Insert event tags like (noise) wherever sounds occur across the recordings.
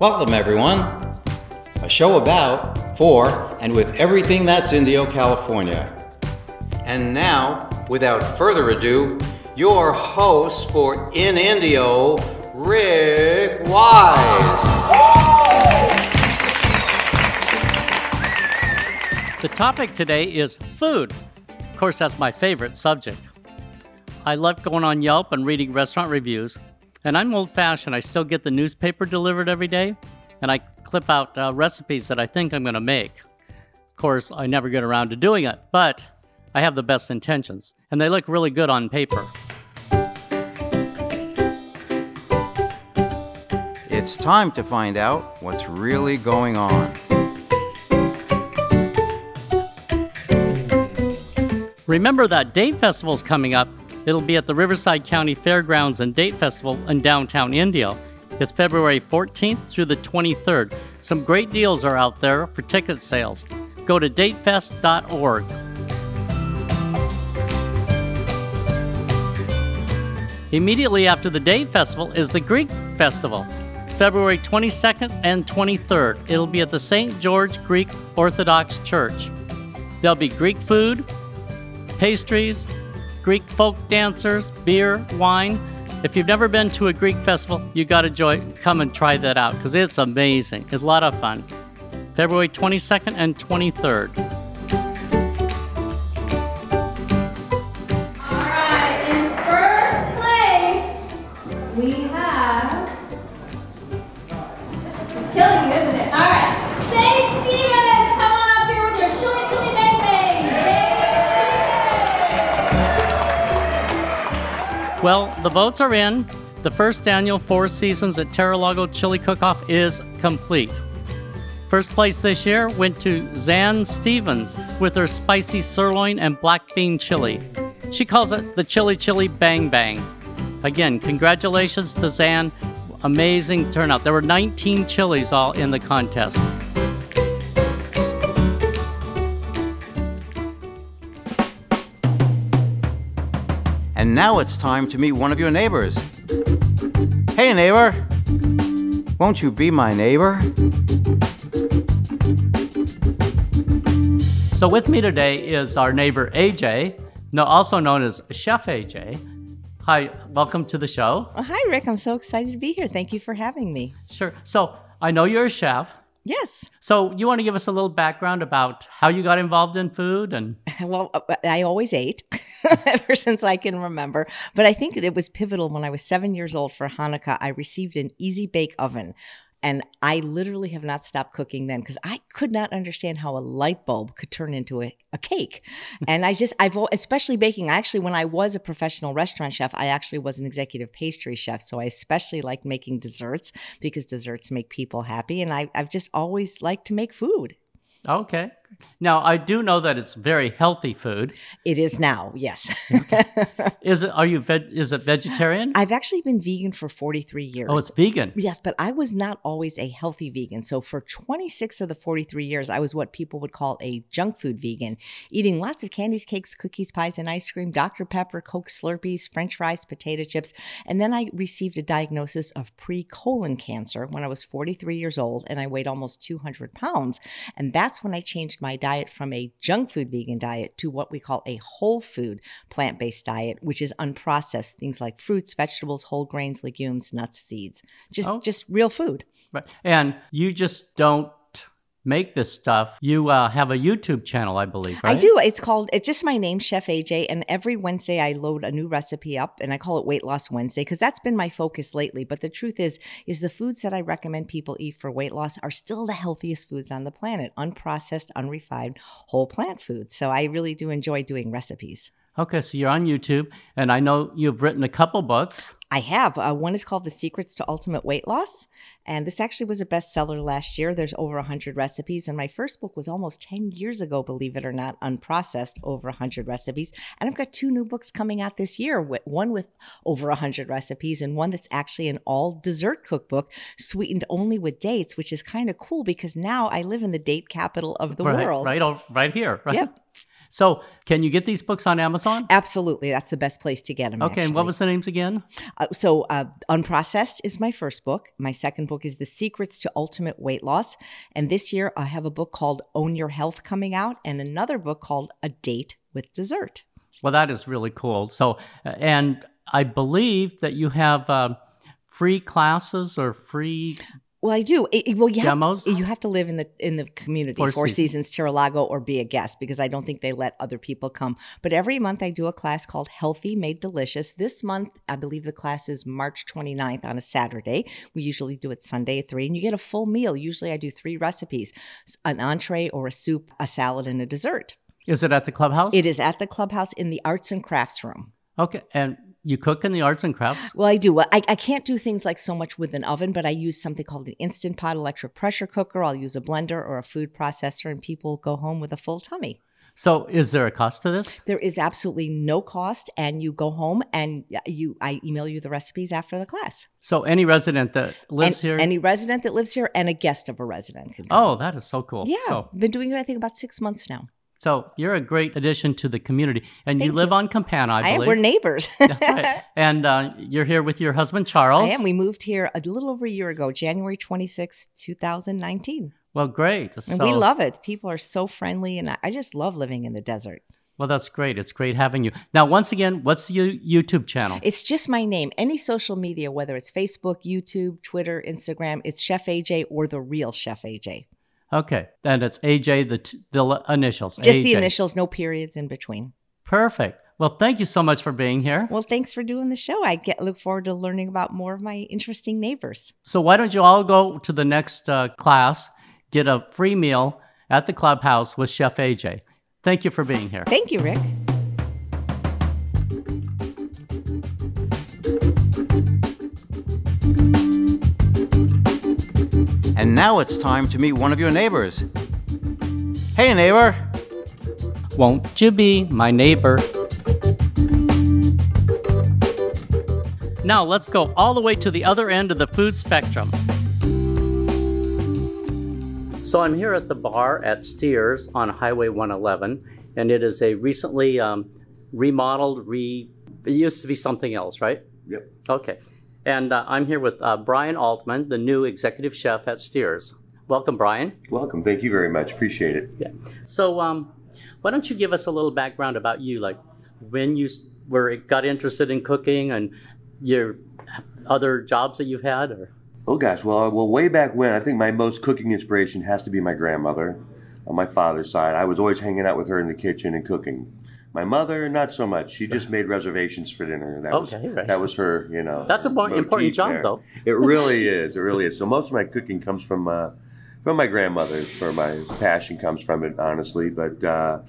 Welcome, everyone. A show about, for, and with everything that's Indio, California. And now, without further ado, your host for In Indio, Rick Wise. The topic today is food. Of course, that's my favorite subject. I love going on Yelp and reading restaurant reviews, and I'm old fashioned. I still get the newspaper delivered every day, and I clip out uh, recipes that I think I'm going to make. Of course, I never get around to doing it, but I have the best intentions, and they look really good on paper. It's time to find out what's really going on. Remember that Date Festival's coming up. It'll be at the Riverside County Fairgrounds and Date Festival in downtown Indio. It's February 14th through the 23rd. Some great deals are out there for ticket sales. Go to datefest.org. Immediately after the Date Festival is the Greek Festival, February 22nd and 23rd. It'll be at the St. George Greek Orthodox Church. There'll be Greek food, pastries, Greek folk dancers, beer, wine. If you've never been to a Greek festival, you got to come and try that out because it's amazing. It's a lot of fun. February 22nd and 23rd. Well, the votes are in. The first annual Four Seasons at Terra Lago Chili Cook-Off is complete. First place this year went to Zan Stevens with her spicy sirloin and black bean chili. She calls it the Chili Chili Bang Bang. Again, congratulations to Zan. Amazing turnout. There were 19 chilies all in the contest. And now it's time to meet one of your neighbors. Hey, neighbor! Won't you be my neighbor? So with me today is our neighbor AJ, also known as Chef AJ. Hi, welcome to the show. Well, hi, Rick. I'm so excited to be here. Thank you for having me. Sure. So I know you're a chef. Yes. So you want to give us a little background about how you got involved in food and (laughs) Well, uh, I always ate (laughs) ever since I can remember. But I think it was pivotal when I was seven years old for Hanukkah. I received an easy bake oven. And I literally have not stopped cooking then because I could not understand how a light bulb could turn into a, a cake. and I just, I've, al- especially baking, actually, when I was a professional restaurant chef, I actually was an executive pastry chef. So I especially liked making desserts because desserts make people happy. And I, I've just always liked to make food. okay. Now I do know that it's very healthy food. It is now, yes. (laughs) Is it? Are you veg? Is it vegetarian? I've actually been vegan for 43 years. oh, it's vegan. Yes, but I was not always a healthy vegan. So for 26 of the 43 years, I was what people would call a junk food vegan, eating lots of candies, cakes, cookies, pies, and ice cream, Dr. Pepper, Coke, Slurpees, French fries, potato chips. And then I received a diagnosis of pre colon cancer when I was 43 years old and I weighed almost 200 pounds. And that's when I changed my diet from a junk food vegan diet to what we call a whole food plant based diet, which is unprocessed things like fruits, vegetables, whole grains, legumes, nuts, seeds. Just Oh. just real food. Right. And you just don't make this stuff. You uh, have a YouTube channel, I believe. Right? I do. It's called, it's just my name, Chef AJ. And every Wednesday I load a new recipe up and I call it Weight Loss Wednesday because that's been my focus lately. But the truth is, is the foods that I recommend people eat for weight loss are still the healthiest foods on the planet unprocessed, unrefined, whole plant foods. So I really do enjoy doing recipes. Okay, so you're on YouTube, and I know you've written a couple books. I have. Uh, one is called The Secrets to Ultimate Weight Loss. And this actually was a bestseller last year. There's over 100 recipes. And my first book was almost 10 years ago, believe it or not, unprocessed, over 100 recipes. And I've got two new books coming out this year one with over 100 recipes, and one that's actually an all dessert cookbook, sweetened only with dates, which is kind of cool because now I live in the date capital of the right, world. right, right here. Right? Yep. So, can you get these books on Amazon? Absolutely. That's the best place to get them. Okay, and what was the names again? Uh, so, uh, Unprocessed is my first book. My second book is The Secrets to Ultimate Weight Loss. And this year, I have a book called Own Your Health coming out and another book called A Date with Dessert. Well, that is really cool. So, uh, and I believe that you have uh, free classes or free Well, I do. It- well, you Demos? have to, you have to live in the in the community, Four Four, Seasons. Seasons, Terra Lago, or be a guest because I don't think they let other people come. But every month I do a class called Healthy Made Delicious. This month, I believe the class is March 29th on a Saturday. We usually do it Sunday at three, and you get a full meal. Usually, I do three recipes: an entree or a soup, a salad, and a dessert. Is it at the clubhouse? It is at the clubhouse in the Arts and Crafts room. Okay, and you cook in the arts and crafts. Well, I do. Well, I, I can't do things like so much with an oven, but I use something called an Instant Pot electric pressure cooker. I'll use a blender or a food processor, and people go home with a full tummy. So, is there a cost to this? There is absolutely no cost, and you go home and you. I email you the recipes after the class. So, any resident that lives And here. any resident that lives here and a guest of a resident can. oh, that is so cool. yeah. So, Been doing it, I think, about six months now. So you're a great addition to the community, and you live you. on Campana, I I am. believe. We're neighbors. (laughs) That's right. (laughs) And uh, you're here with your husband Charles. I am. We moved here a little over a year ago, January twenty sixth, 2019. Well, great. And we love it. People are so friendly, and I- I just love living in the desert. Well, that's great. It's great having you. Now, once again, what's the you- YouTube channel? It's just my name. Any social media, whether it's Facebook, YouTube, Twitter, Instagram, it's Chef AJ or the real Chef AJ. Okay, and it's AJ the t- the initials. Just the initials, no periods in between. Perfect. Well, thank you so much for being here. Well, thanks for doing the show. I get look forward to learning about more of my interesting neighbors. So why don't you all go to the next uh, class, get a free meal at the clubhouse with Chef AJ. Thank you for being here. Thank you, Rick. And now it's time to meet one of your neighbors. Hey, neighbor. Won't you be my neighbor? Now let's go all the way to the other end of the food spectrum. So I'm here at the bar at Steers on Highway 111, and it is a recently um, remodeled, re. It used to be something else, right? Yep. Okay. And uh, I'm here with uh, Brian Altman, the new executive chef at Steers. Welcome, Brian. Welcome. Thank you very much. Appreciate it. Yeah. So, um, why don't you give us a little background about you, like when you were got interested in cooking and your other jobs that you've had, or Oh gosh, well, well, way back when, I think my most cooking inspiration has to be my grandmother, on my father's side. I was always hanging out with her in the kitchen and cooking. My mother, not so much. She just made reservations for dinner. That was right. that was her, you know. That's a more important job, there. though. It really is. It really is. So most of my cooking comes from uh, from my grandmother. For my passion comes from it, honestly. But uh,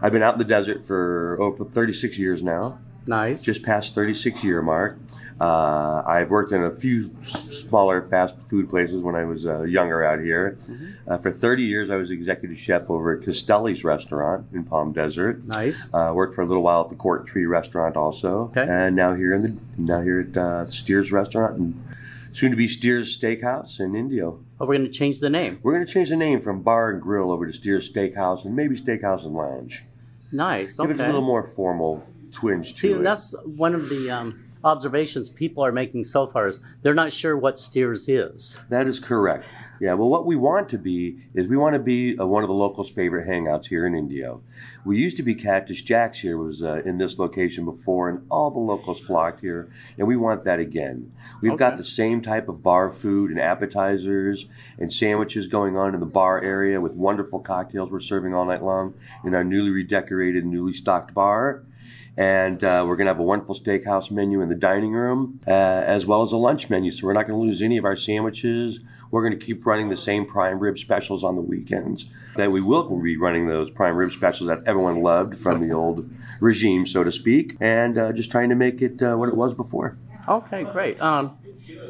I've been out in the desert for over 36 years now. nice. just past 36 year mark. Uh, I've worked in a few smaller fast food places when I was uh, younger out here. Uh, for 30 years, I was executive chef over at Castelli's restaurant in Palm Desert. nice. Uh, worked for a little while at the Cork Tree restaurant also, Okay. and now here in the now here at uh, the Steers restaurant and soon to be Steers Steakhouse in Indio. Oh, we're going to change the name. We're going to change the name from Bar and Grill over to Steers Steakhouse and maybe Steakhouse and Lounge. Nice. Give it a little more formal twinge See, to it. and that's one of the um, observations people are making so far is they're not sure what Steers is. That is correct. Yeah, well, what we want to be is we want to be uh, one of the locals' favorite hangouts here in Indio. We used to be Cactus Jack's here was uh, in this location before, and all the locals flocked here, and we want that again. We've got the same type of bar food and appetizers and sandwiches going on in the bar area with wonderful cocktails we're serving all night long in our newly redecorated, newly stocked bar. And uh, we're going to have a wonderful steakhouse menu in the dining room, uh, as well as a lunch menu. So we're not going to lose any of our sandwiches. We're going to keep running the same prime rib specials on the weekends. That we will be running those prime rib specials that everyone loved from the old regime, so to speak, and uh, just trying to make it uh, what it was before. Okay, great. Um,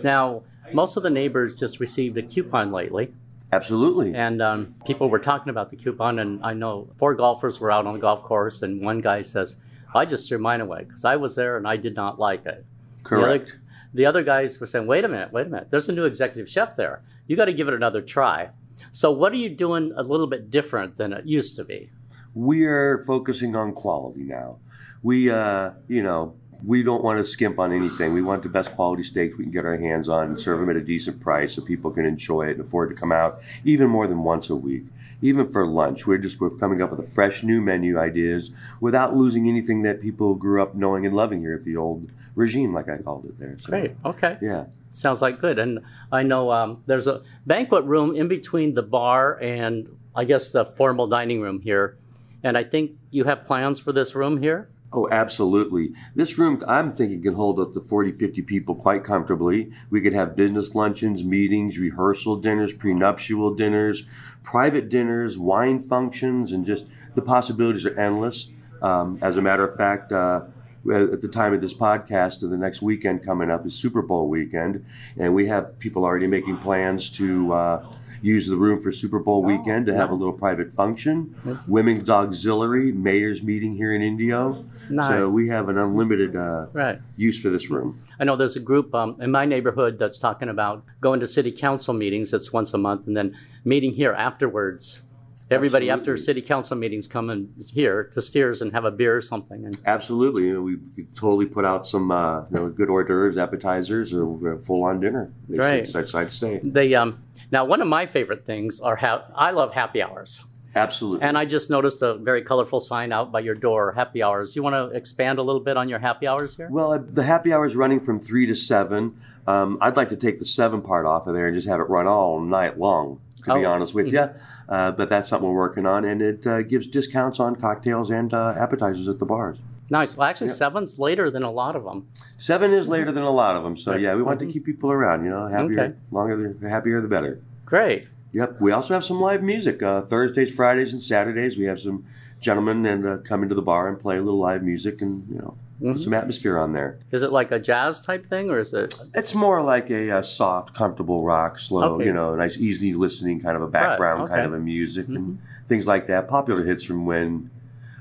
now, most of the neighbors just received a coupon lately. Absolutely. And um, people were talking about the coupon, and I know four golfers were out on the golf course, and one guy says, I just threw mine away because I was there and I did not like it. The other, Correct. the other guys were saying, wait a minute, wait a minute, there's a new executive chef there. You got to give it another try. So, what are you doing a little bit different than it used to be? we are focusing on quality now. We, uh, you know, we don't want to skimp on anything. We want the best quality steaks we can get our hands on and serve them at a decent price so people can enjoy it and afford to come out even more than once a week. Even for lunch, we're just we're coming up with a fresh new menu ideas without losing anything that people grew up knowing and loving here at the old regime, like I called it there. So, Great. Okay. Yeah. Sounds like good. And I know um, there's a banquet room in between the bar and I guess the formal dining room here. And I think you have plans for this room here. Oh, absolutely. This room, I'm thinking, can hold up to 40, 50 people quite comfortably. We could have business luncheons, meetings, rehearsal dinners, prenuptial dinners, private dinners, wine functions, and just the possibilities are endless. Um, as a matter of fact, uh, at the time of this podcast, and the next weekend coming up is Super Bowl weekend, and we have people already making plans to uh, use the room for Super Bowl weekend to have a little private function. Women's Auxiliary, mayor's meeting here in Indio. Nice. So we have an unlimited uh, Right. use for this room. I know there's a group um, in my neighborhood that's talking about going to city council meetings. It's once a month, and then meeting here afterwards. Everybody after city council meetings come in here to Steers and have a beer or something. And Absolutely, you know, we could totally put out some uh, you know good hors d'oeuvres, appetizers, or full-on dinner. It's Right. Side to stay. they um, now one of my favorite things are ha- I love happy hours. Absolutely. And I just noticed a very colorful sign out by your door, happy hours. You want to expand a little bit on your happy hours here? Well, uh, the happy hour is running from three to seven. Um, I'd like to take the seven part off of there and just have it run all night long. To be Oh. honest with you, uh, but that's something we're working on, and it uh, gives discounts on cocktails and uh, appetizers at the bars. Nice. Well, actually, seven's later than a lot of them. Seven is later than a lot of them, so yeah, we want to keep people around. You know, happier, Okay. longer, the happier the better. Great. Yep. We also have some live music. Uh, Thursdays, Fridays, and Saturdays. We have some gentlemen and uh, come into the bar and play a little live music and you know Mm-hmm. put some atmosphere on there. Is it like a jazz type thing, or is it? It's more like a, uh soft, comfortable rock, slow, Okay. you know, nice, easy listening kind of a background okay. kind of a music and things like that. Popular hits from when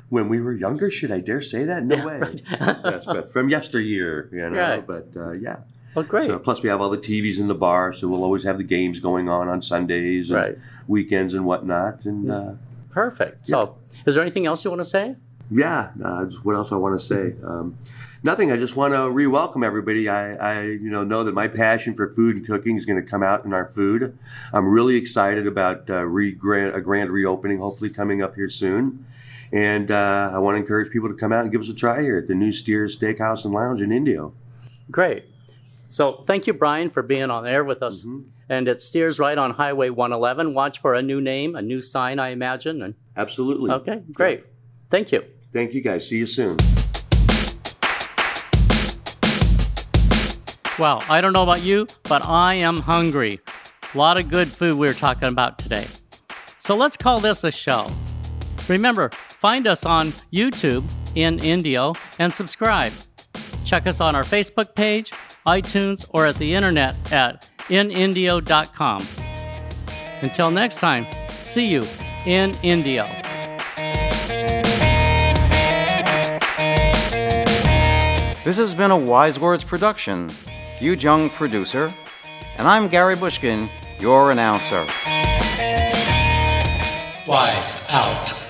when we were younger. Should I dare say that? No way. (laughs) yes, but from yesteryear, you know. Right. But uh, yeah. Well, great. So plus we have all the TVs in the bar, so we'll always have the games going on on Sundays and Right. weekends and whatnot. And uh, Perfect. So, is there anything else you want to say? Yeah, uh, what else I want to say? Um, nothing. I just want to re-welcome everybody. I, I, you know, know that my passion for food and cooking is going to come out in our food. I'm really excited about uh, re- grand, a grand reopening, hopefully coming up here soon. And uh, I want to encourage people to come out and give us a try here at the new Steers Steakhouse and Lounge in Indio. Great. So, thank you, Brian, for being on air with us. Mm-hmm. And it steers right on Highway 111. Watch for a new name, a new sign, I imagine. And Absolutely. okay, great. Thank you. Thank you, guys. See you soon. Well, I don't know about you, but I am hungry. A lot of good food we were talking about today. So let's call this a show. Remember, find us on YouTube in Indio and subscribe. Check us on our Facebook page, iTunes, or at the internet at inindio.com. Until next time, see you in Indio. This has been a Wise Words production. Yu Jung, producer, and I'm Gary Bushkin, your announcer. Wise out.